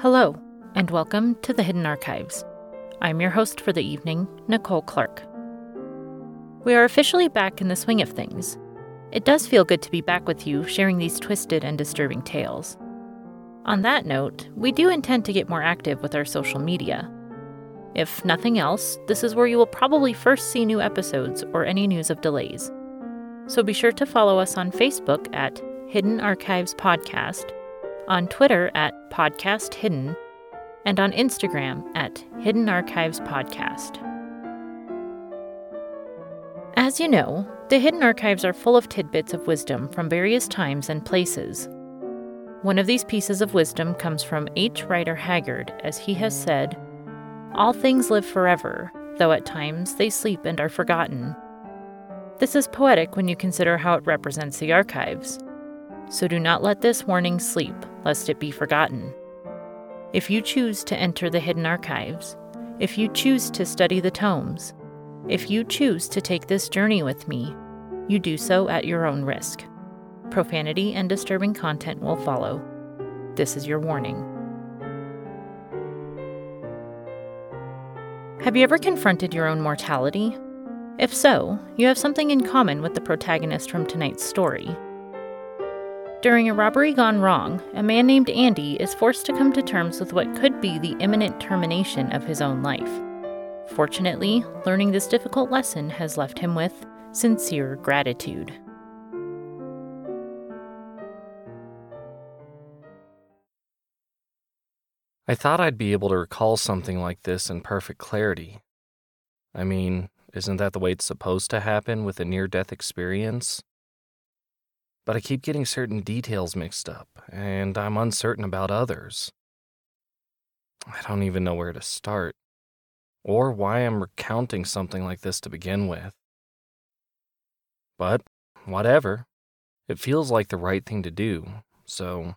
Hello, and welcome to the Hidden Archives. I'm your host for the evening, Nicole Clark. We are officially back in the swing of things. It does feel good to be back with you, sharing these twisted and disturbing tales. On that note, we do intend to get more active with our social media. If nothing else, this is where you will probably first see new episodes or any news of delays. So be sure to follow us on Facebook at Hidden Archives Podcast, on Twitter at Podcast Hidden, and on Instagram at Hidden Archives Podcast. As you know, the Hidden Archives are full of tidbits of wisdom from various times and places. One of these pieces of wisdom comes from H. Rider Haggard, as he has said, All things live forever, though at times they sleep and are forgotten. This is poetic when you consider how it represents the archives. So do not let this warning sleep, lest it be forgotten. If you choose to enter the hidden archives, if you choose to study the tomes, if you choose to take this journey with me, you do so at your own risk. Profanity and disturbing content will follow. This is your warning. Have you ever confronted your own mortality? If so, you have something in common with the protagonist from tonight's story. During a robbery gone wrong, a man named Andy is forced to come to terms with what could be the imminent termination of his own life. Fortunately, learning this difficult lesson has left him with sincere gratitude. I thought I'd be able to recall something like this in perfect clarity. I mean, isn't that the way it's supposed to happen with a near death experience? But I keep getting certain details mixed up, and I'm uncertain about others. I don't even know where to start, or why I'm recounting something like this to begin with. But, whatever. It feels like the right thing to do, so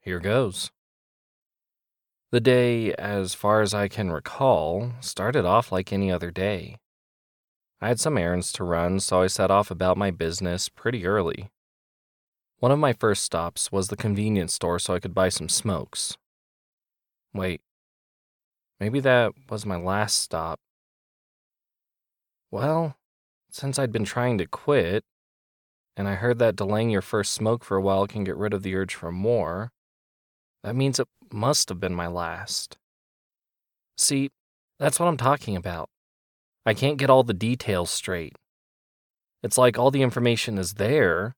here goes. The day, as far as I can recall, started off like any other day. I had some errands to run, so I set off about my business pretty early. One of my first stops was the convenience store so I could buy some smokes. Wait, maybe that was my last stop. Well, since I'd been trying to quit, and I heard that delaying your first smoke for a while can get rid of the urge for more, that means it must have been my last. See, that's what I'm talking about. I can't get all the details straight. It's like all the information is there,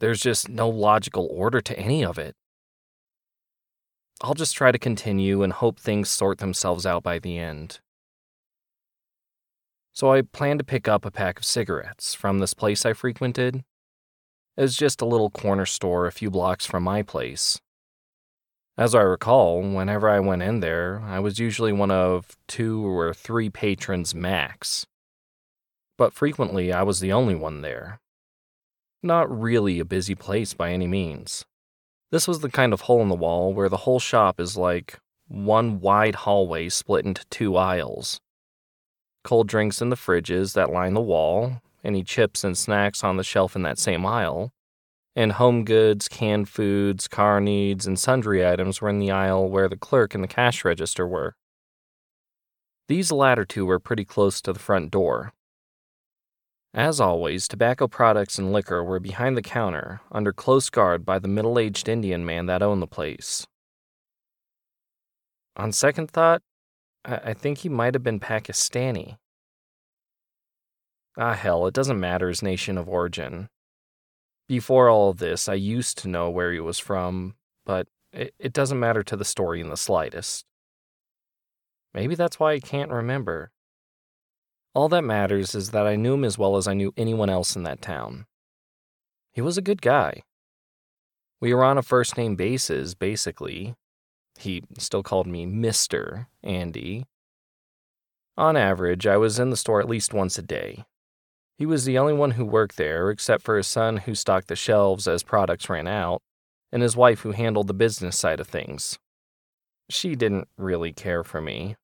there's just no logical order to any of it. I'll just try to continue and hope things sort themselves out by the end. So I plan to pick up a pack of cigarettes from this place I frequented. It was just a little corner store a few blocks from my place. As I recall, whenever I went in there, I was usually one of two or three patrons max. But frequently, I was the only one there. Not really a busy place by any means. This was the kind of hole in the wall where the whole shop is like one wide hallway split into two aisles. Cold drinks in the fridges that line the wall, any chips and snacks on the shelf in that same aisle, and home goods, canned foods, car needs, and sundry items were in the aisle where the clerk and the cash register were. These latter two were pretty close to the front door. As always, tobacco products and liquor were behind the counter, under close guard by the middle aged Indian man that owned the place. On second thought, I, think he might have been Pakistani. Ah, hell, it doesn't matter his nation of origin. Before all of this, I used to know where he was from, but it, it doesn't matter to the story in the slightest. Maybe that's why I can't remember. All that matters is that I knew him as well as I knew anyone else in that town. He was a good guy. We were on a first name basis, basically. He still called me Mr. Andy. On average, I was in the store at least once a day, he was the only one who worked there, except for his son who stocked the shelves as products ran out, and his wife who handled the business side of things. She didn't really care for me.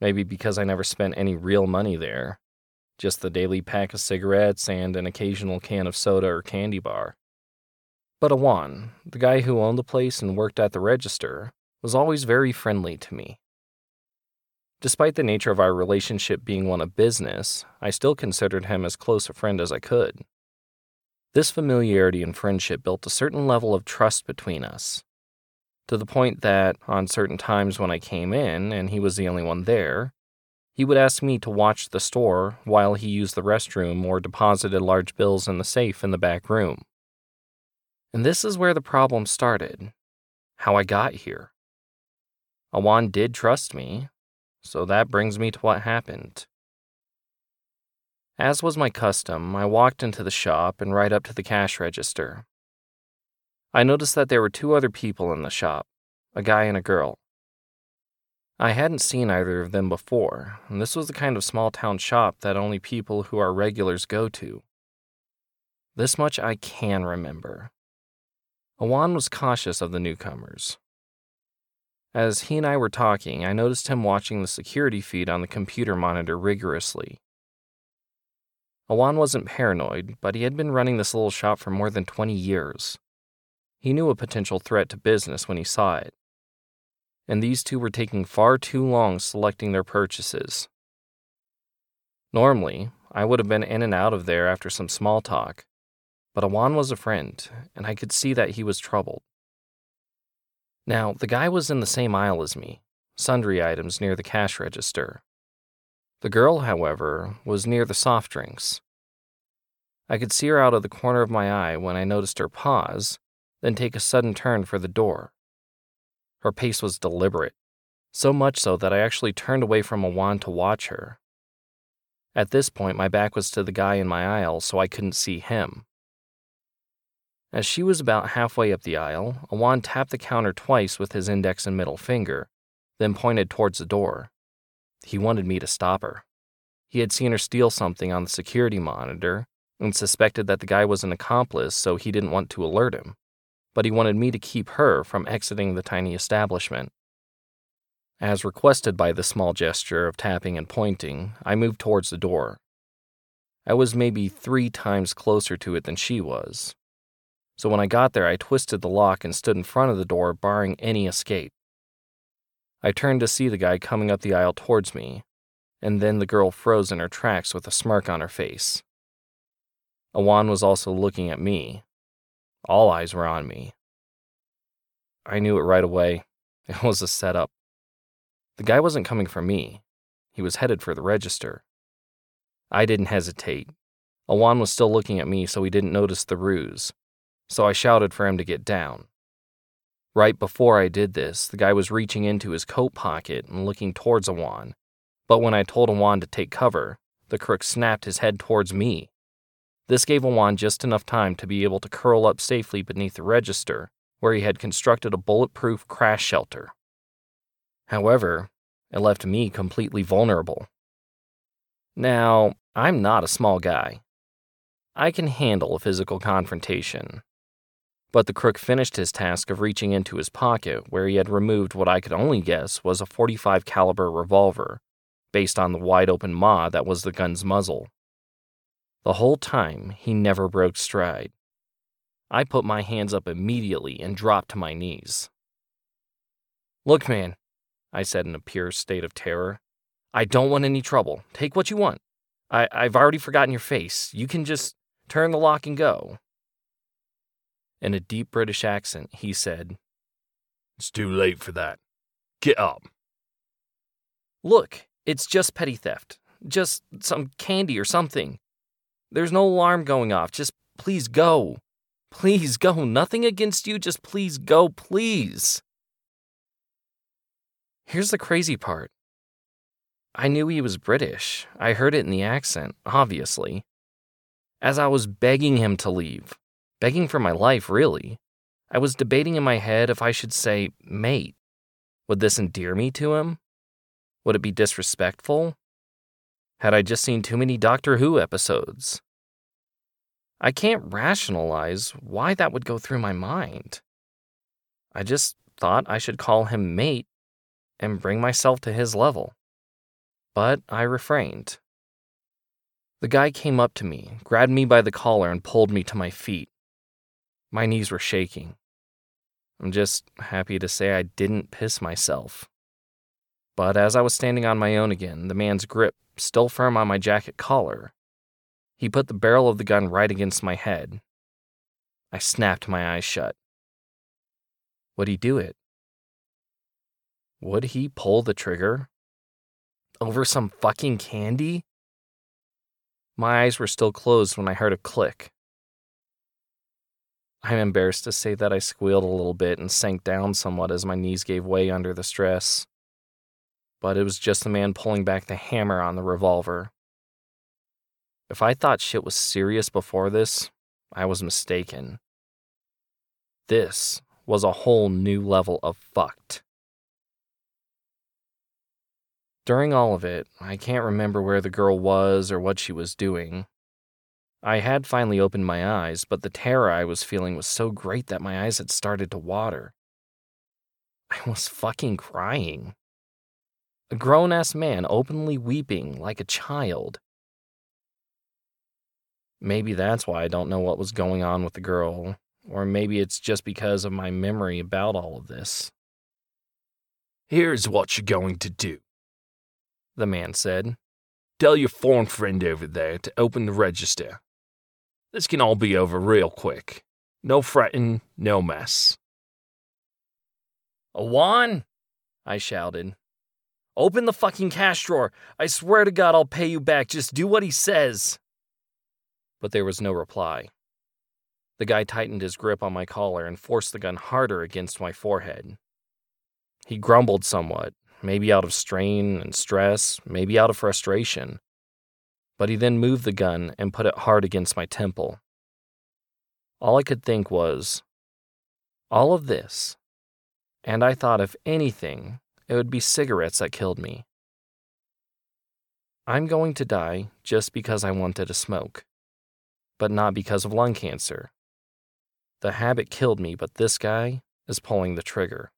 Maybe because I never spent any real money there. Just the daily pack of cigarettes and an occasional can of soda or candy bar. But Awan, the guy who owned the place and worked at the register, was always very friendly to me. Despite the nature of our relationship being one of business, I still considered him as close a friend as I could. This familiarity and friendship built a certain level of trust between us, to the point that, on certain times when I came in and he was the only one there, he would ask me to watch the store while he used the restroom or deposited large bills in the safe in the back room. And this is where the problem started how I got here. Awan did trust me, so that brings me to what happened. As was my custom, I walked into the shop and right up to the cash register. I noticed that there were two other people in the shop a guy and a girl. I hadn't seen either of them before, and this was the kind of small town shop that only people who are regulars go to. This much I can remember. Awan was cautious of the newcomers, as he and I were talking, I noticed him watching the security feed on the computer monitor rigorously. Awan wasn't paranoid, but he had been running this little shop for more than 20 years. He knew a potential threat to business when he saw it. And these two were taking far too long selecting their purchases. Normally, I would have been in and out of there after some small talk, but Awan was a friend, and I could see that he was troubled. Now, the guy was in the same aisle as me, sundry items near the cash register. The girl, however, was near the soft drinks. I could see her out of the corner of my eye when I noticed her pause, then take a sudden turn for the door. Her pace was deliberate, so much so that I actually turned away from Awan to watch her. At this point, my back was to the guy in my aisle, so I couldn't see him. As she was about halfway up the aisle, Awan tapped the counter twice with his index and middle finger, then pointed towards the door. He wanted me to stop her. He had seen her steal something on the security monitor and suspected that the guy was an accomplice, so he didn't want to alert him. But he wanted me to keep her from exiting the tiny establishment. As requested by the small gesture of tapping and pointing, I moved towards the door. I was maybe three times closer to it than she was, so when I got there, I twisted the lock and stood in front of the door, barring any escape. I turned to see the guy coming up the aisle towards me, and then the girl froze in her tracks with a smirk on her face. Awan was also looking at me. All eyes were on me. I knew it right away. It was a setup. The guy wasn't coming for me. He was headed for the register. I didn't hesitate. Awan was still looking at me, so he didn't notice the ruse so I shouted for him to get down. Right before I did this, the guy was reaching into his coat pocket and looking towards Awan, but when I told Awan to take cover, the crook snapped his head towards me. This gave Awan just enough time to be able to curl up safely beneath the register, where he had constructed a bulletproof crash shelter. However, it left me completely vulnerable. Now, I'm not a small guy. I can handle a physical confrontation, but the crook finished his task of reaching into his pocket where he had removed what I could only guess was a 45 caliber revolver based on the wide open maw that was the gun's muzzle. The whole time, he never broke stride. I put my hands up immediately and dropped to my knees. Look, man, I said in a pure state of terror. I don't want any trouble. Take what you want. I, I've already forgotten your face. You can just turn the lock and go. In a deep British accent, he said, It's too late for that. Get up. Look, it's just petty theft. Just some candy or something. There's no alarm going off. Just please go. Please go. Nothing against you. Just please go, please. Here's the crazy part I knew he was British. I heard it in the accent, obviously. As I was begging him to leave, begging for my life, really. I was debating in my head if I should say, mate. Would this endear me to him? Would it be disrespectful? Had I just seen too many Doctor Who episodes? I can't rationalize why that would go through my mind. I just thought I should call him mate and bring myself to his level. But I refrained. The guy came up to me, grabbed me by the collar, and pulled me to my feet. My knees were shaking. I'm just happy to say I didn't piss myself. But as I was standing on my own again, the man's grip still firm on my jacket collar, he put the barrel of the gun right against my head. I snapped my eyes shut. Would he do it? Would he pull the trigger? Over some fucking candy? My eyes were still closed when I heard a click. I'm embarrassed to say that I squealed a little bit and sank down somewhat as my knees gave way under the stress. But it was just the man pulling back the hammer on the revolver. If I thought shit was serious before this, I was mistaken. This was a whole new level of fucked. During all of it, I can't remember where the girl was or what she was doing. I had finally opened my eyes, but the terror I was feeling was so great that my eyes had started to water. I was fucking crying. A grown ass man openly weeping like a child. Maybe that's why I don't know what was going on with the girl, or maybe it's just because of my memory about all of this. Here's what you're going to do, the man said. Tell your foreign friend over there to open the register. This can all be over real quick. No fretting, no mess. Awan? I shouted. Open the fucking cash drawer. I swear to God I'll pay you back. Just do what he says but there was no reply. The guy tightened his grip on my collar and forced the gun harder against my forehead. He grumbled somewhat, maybe out of strain and stress, maybe out of frustration. But he then moved the gun and put it hard against my temple. All I could think was, all of this, and I thought if anything, it would be cigarettes that killed me. I'm going to die just because I wanted to smoke but not because of lung cancer. The habit killed me, but this guy is pulling the trigger.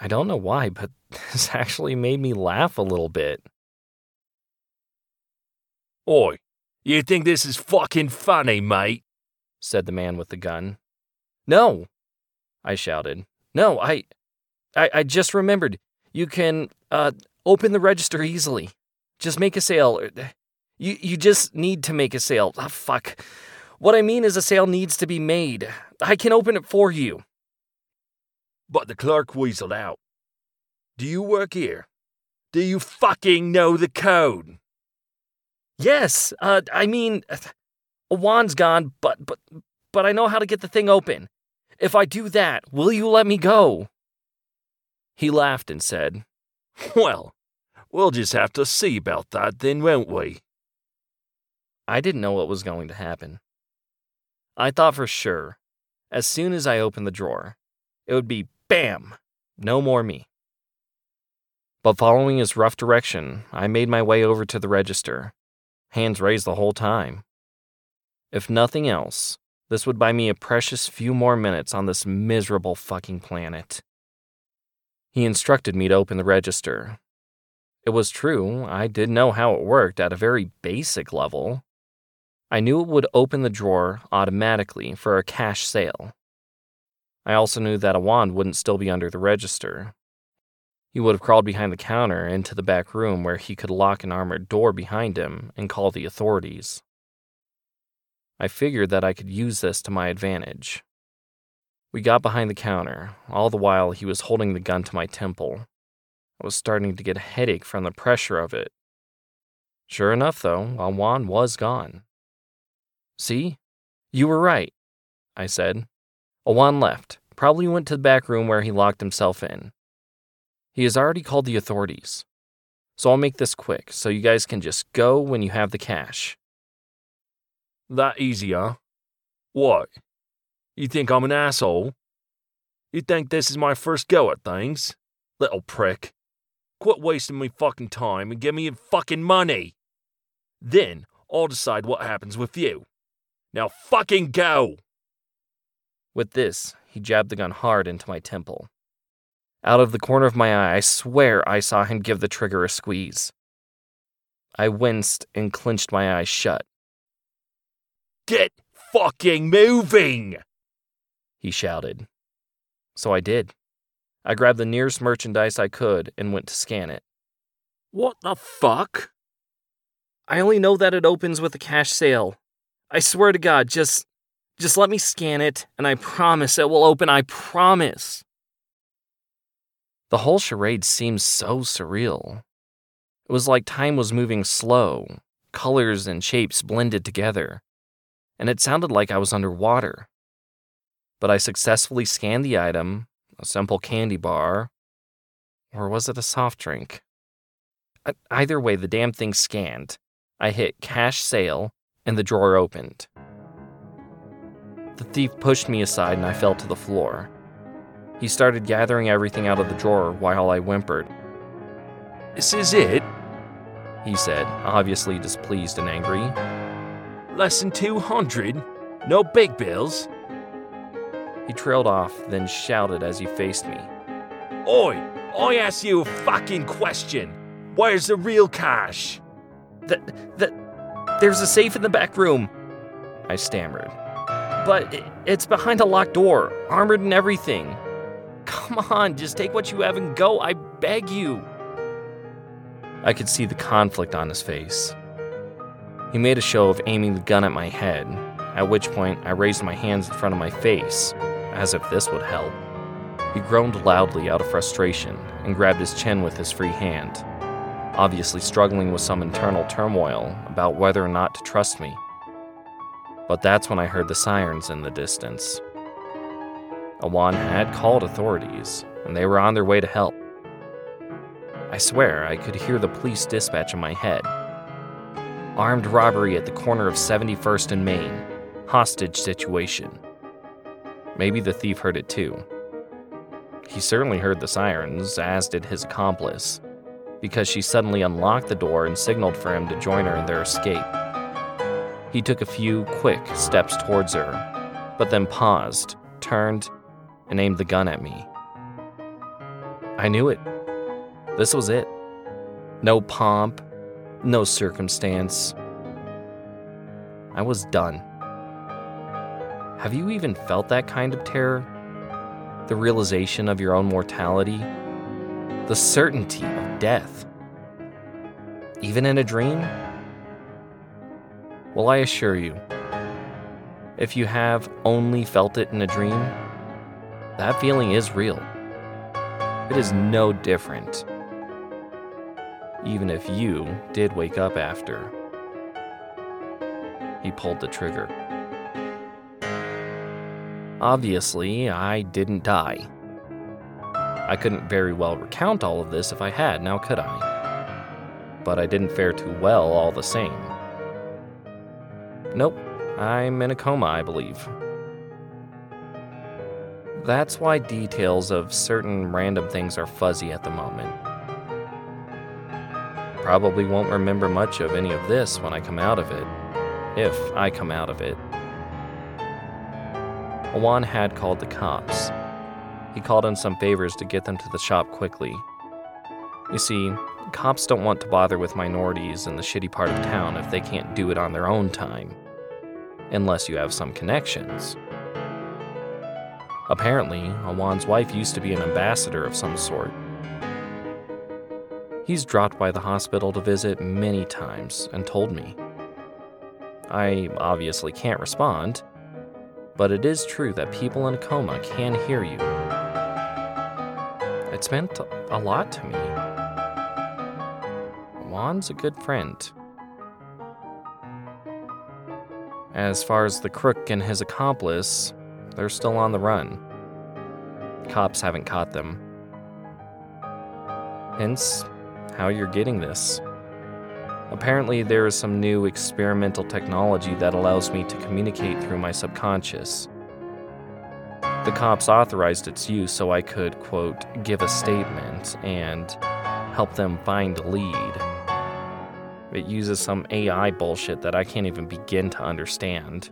I don't know why, but this actually made me laugh a little bit. Oi, you think this is fucking funny, mate? said the man with the gun. No, I shouted. No, I, I, I just remembered. You can, uh, open the register easily. Just make a sale. You, you just need to make a sale. Oh, fuck. What I mean is, a sale needs to be made. I can open it for you. But the clerk weaseled out. Do you work here? Do you fucking know the code? Yes, uh, I mean, Awan's gone, but, but, but I know how to get the thing open. If I do that, will you let me go? He laughed and said, Well, we'll just have to see about that then, won't we? I didn't know what was going to happen. I thought for sure, as soon as I opened the drawer, it would be BAM! No more me. But following his rough direction, I made my way over to the register, hands raised the whole time. If nothing else, this would buy me a precious few more minutes on this miserable fucking planet. He instructed me to open the register. It was true, I did know how it worked at a very basic level. I knew it would open the drawer automatically for a cash sale. I also knew that Awan wouldn't still be under the register. He would have crawled behind the counter into the back room where he could lock an armored door behind him and call the authorities. I figured that I could use this to my advantage. We got behind the counter, all the while he was holding the gun to my temple. I was starting to get a headache from the pressure of it. Sure enough, though, Awan was gone. See? You were right, I said. Awan left, probably went to the back room where he locked himself in. He has already called the authorities. So I'll make this quick so you guys can just go when you have the cash. That easy, huh? What? You think I'm an asshole? You think this is my first go at things? Little prick. Quit wasting me fucking time and give me your fucking money. Then I'll decide what happens with you. Now fucking go! With this, he jabbed the gun hard into my temple. Out of the corner of my eye, I swear I saw him give the trigger a squeeze. I winced and clenched my eyes shut. Get fucking moving! He shouted. So I did. I grabbed the nearest merchandise I could and went to scan it. What the fuck? I only know that it opens with a cash sale. I swear to God, just just let me scan it and I promise it will open. I promise. The whole charade seemed so surreal. It was like time was moving slow, colors and shapes blended together, and it sounded like I was underwater. But I successfully scanned the item, a simple candy bar, or was it a soft drink? Either way, the damn thing scanned. I hit cash sale, and the drawer opened. The thief pushed me aside and I fell to the floor. He started gathering everything out of the drawer while I whimpered. This is it? He said, obviously displeased and angry. Less than 200? No big bills? He trailed off, then shouted as he faced me. Oi! I ask you a fucking question! Where's the real cash? That, that, there's a safe in the back room, I stammered. But it's behind a locked door, armored and everything. Come on, just take what you have and go, I beg you. I could see the conflict on his face. He made a show of aiming the gun at my head, at which point I raised my hands in front of my face, as if this would help. He groaned loudly out of frustration and grabbed his chin with his free hand, obviously struggling with some internal turmoil about whether or not to trust me. But that's when I heard the sirens in the distance. Awan had called authorities, and they were on their way to help. I swear I could hear the police dispatch in my head. Armed robbery at the corner of 71st and Main. Hostage situation. Maybe the thief heard it too. He certainly heard the sirens, as did his accomplice, because she suddenly unlocked the door and signaled for him to join her in their escape. He took a few quick steps towards her, but then paused, turned, and aimed the gun at me. I knew it. This was it. No pomp, no circumstance. I was done. Have you even felt that kind of terror? The realization of your own mortality? The certainty of death? Even in a dream? Well, I assure you, if you have only felt it in a dream, that feeling is real. It is no different even if you did wake up after. He pulled the trigger. Obviously, I didn't die. I couldn't very well recount all of this if I had, now could I? But I didn't fare too well all the same. Nope, I'm in a coma, I believe. That's why details of certain random things are fuzzy at the moment probably won't remember much of any of this when I come out of it. If I come out of it. Awan had called the cops. He called in some favors to get them to the shop quickly. You see, cops don't want to bother with minorities in the shitty part of town if they can't do it on their own time. Unless you have some connections. Apparently, Awan's wife used to be an ambassador of some sort. He's dropped by the hospital to visit many times and told me. I obviously can't respond, but it is true that people in a coma can hear you. It's meant a lot to me. Awan's a good friend. As far as the crook and his accomplice, they're still on the run. Cops haven't caught them. Hence, how you're getting this. Apparently, there is some new experimental technology that allows me to communicate through my subconscious. The cops authorized its use so I could, quote, give a statement and help them find a lead. It uses some AI bullshit that I can't even begin to understand.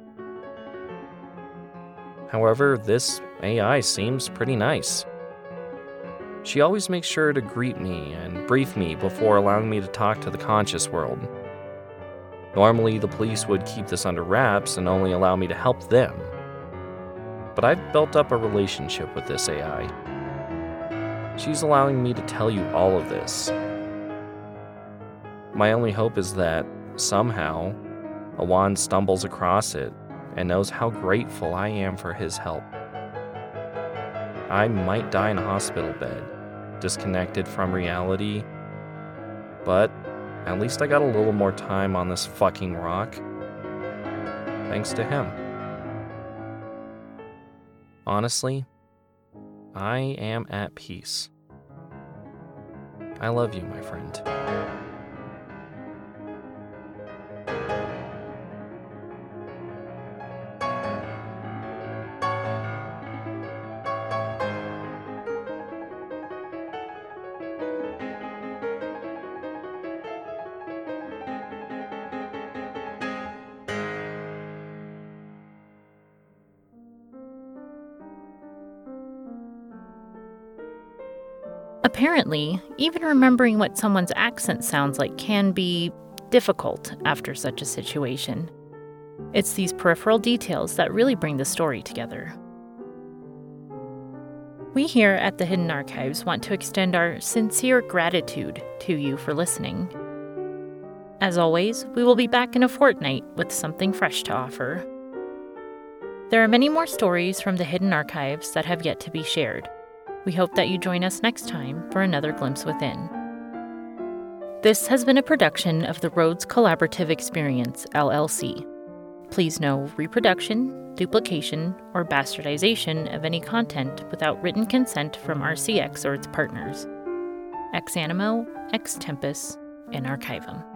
However, this AI seems pretty nice. She always makes sure to greet me and brief me before allowing me to talk to the conscious world. Normally, the police would keep this under wraps and only allow me to help them. but I've built up a relationship with this AI. She's allowing me to tell you all of this. My only hope is that, somehow, Awan stumbles across it and knows how grateful I am for his help. I might die in a hospital bed, disconnected from reality, but at least I got a little more time on this fucking rock. Thanks to him. Honestly, I am at peace. I love you, my friend. Apparently, even remembering what someone's accent sounds like can be difficult after such a situation. It's these peripheral details that really bring the story together. We here at the Hidden Archives want to extend our sincere gratitude to you for listening. As always, we will be back in a fortnight with something fresh to offer. There are many more stories from the Hidden Archives that have yet to be shared. We hope that you join us next time for another glimpse within. This has been a production of the Rhodes Collaborative Experience, LLC. Please no reproduction, duplication, or bastardization of any content without written consent from RCX or its partners. Ex Animo, Ex Tempus, and Archivum.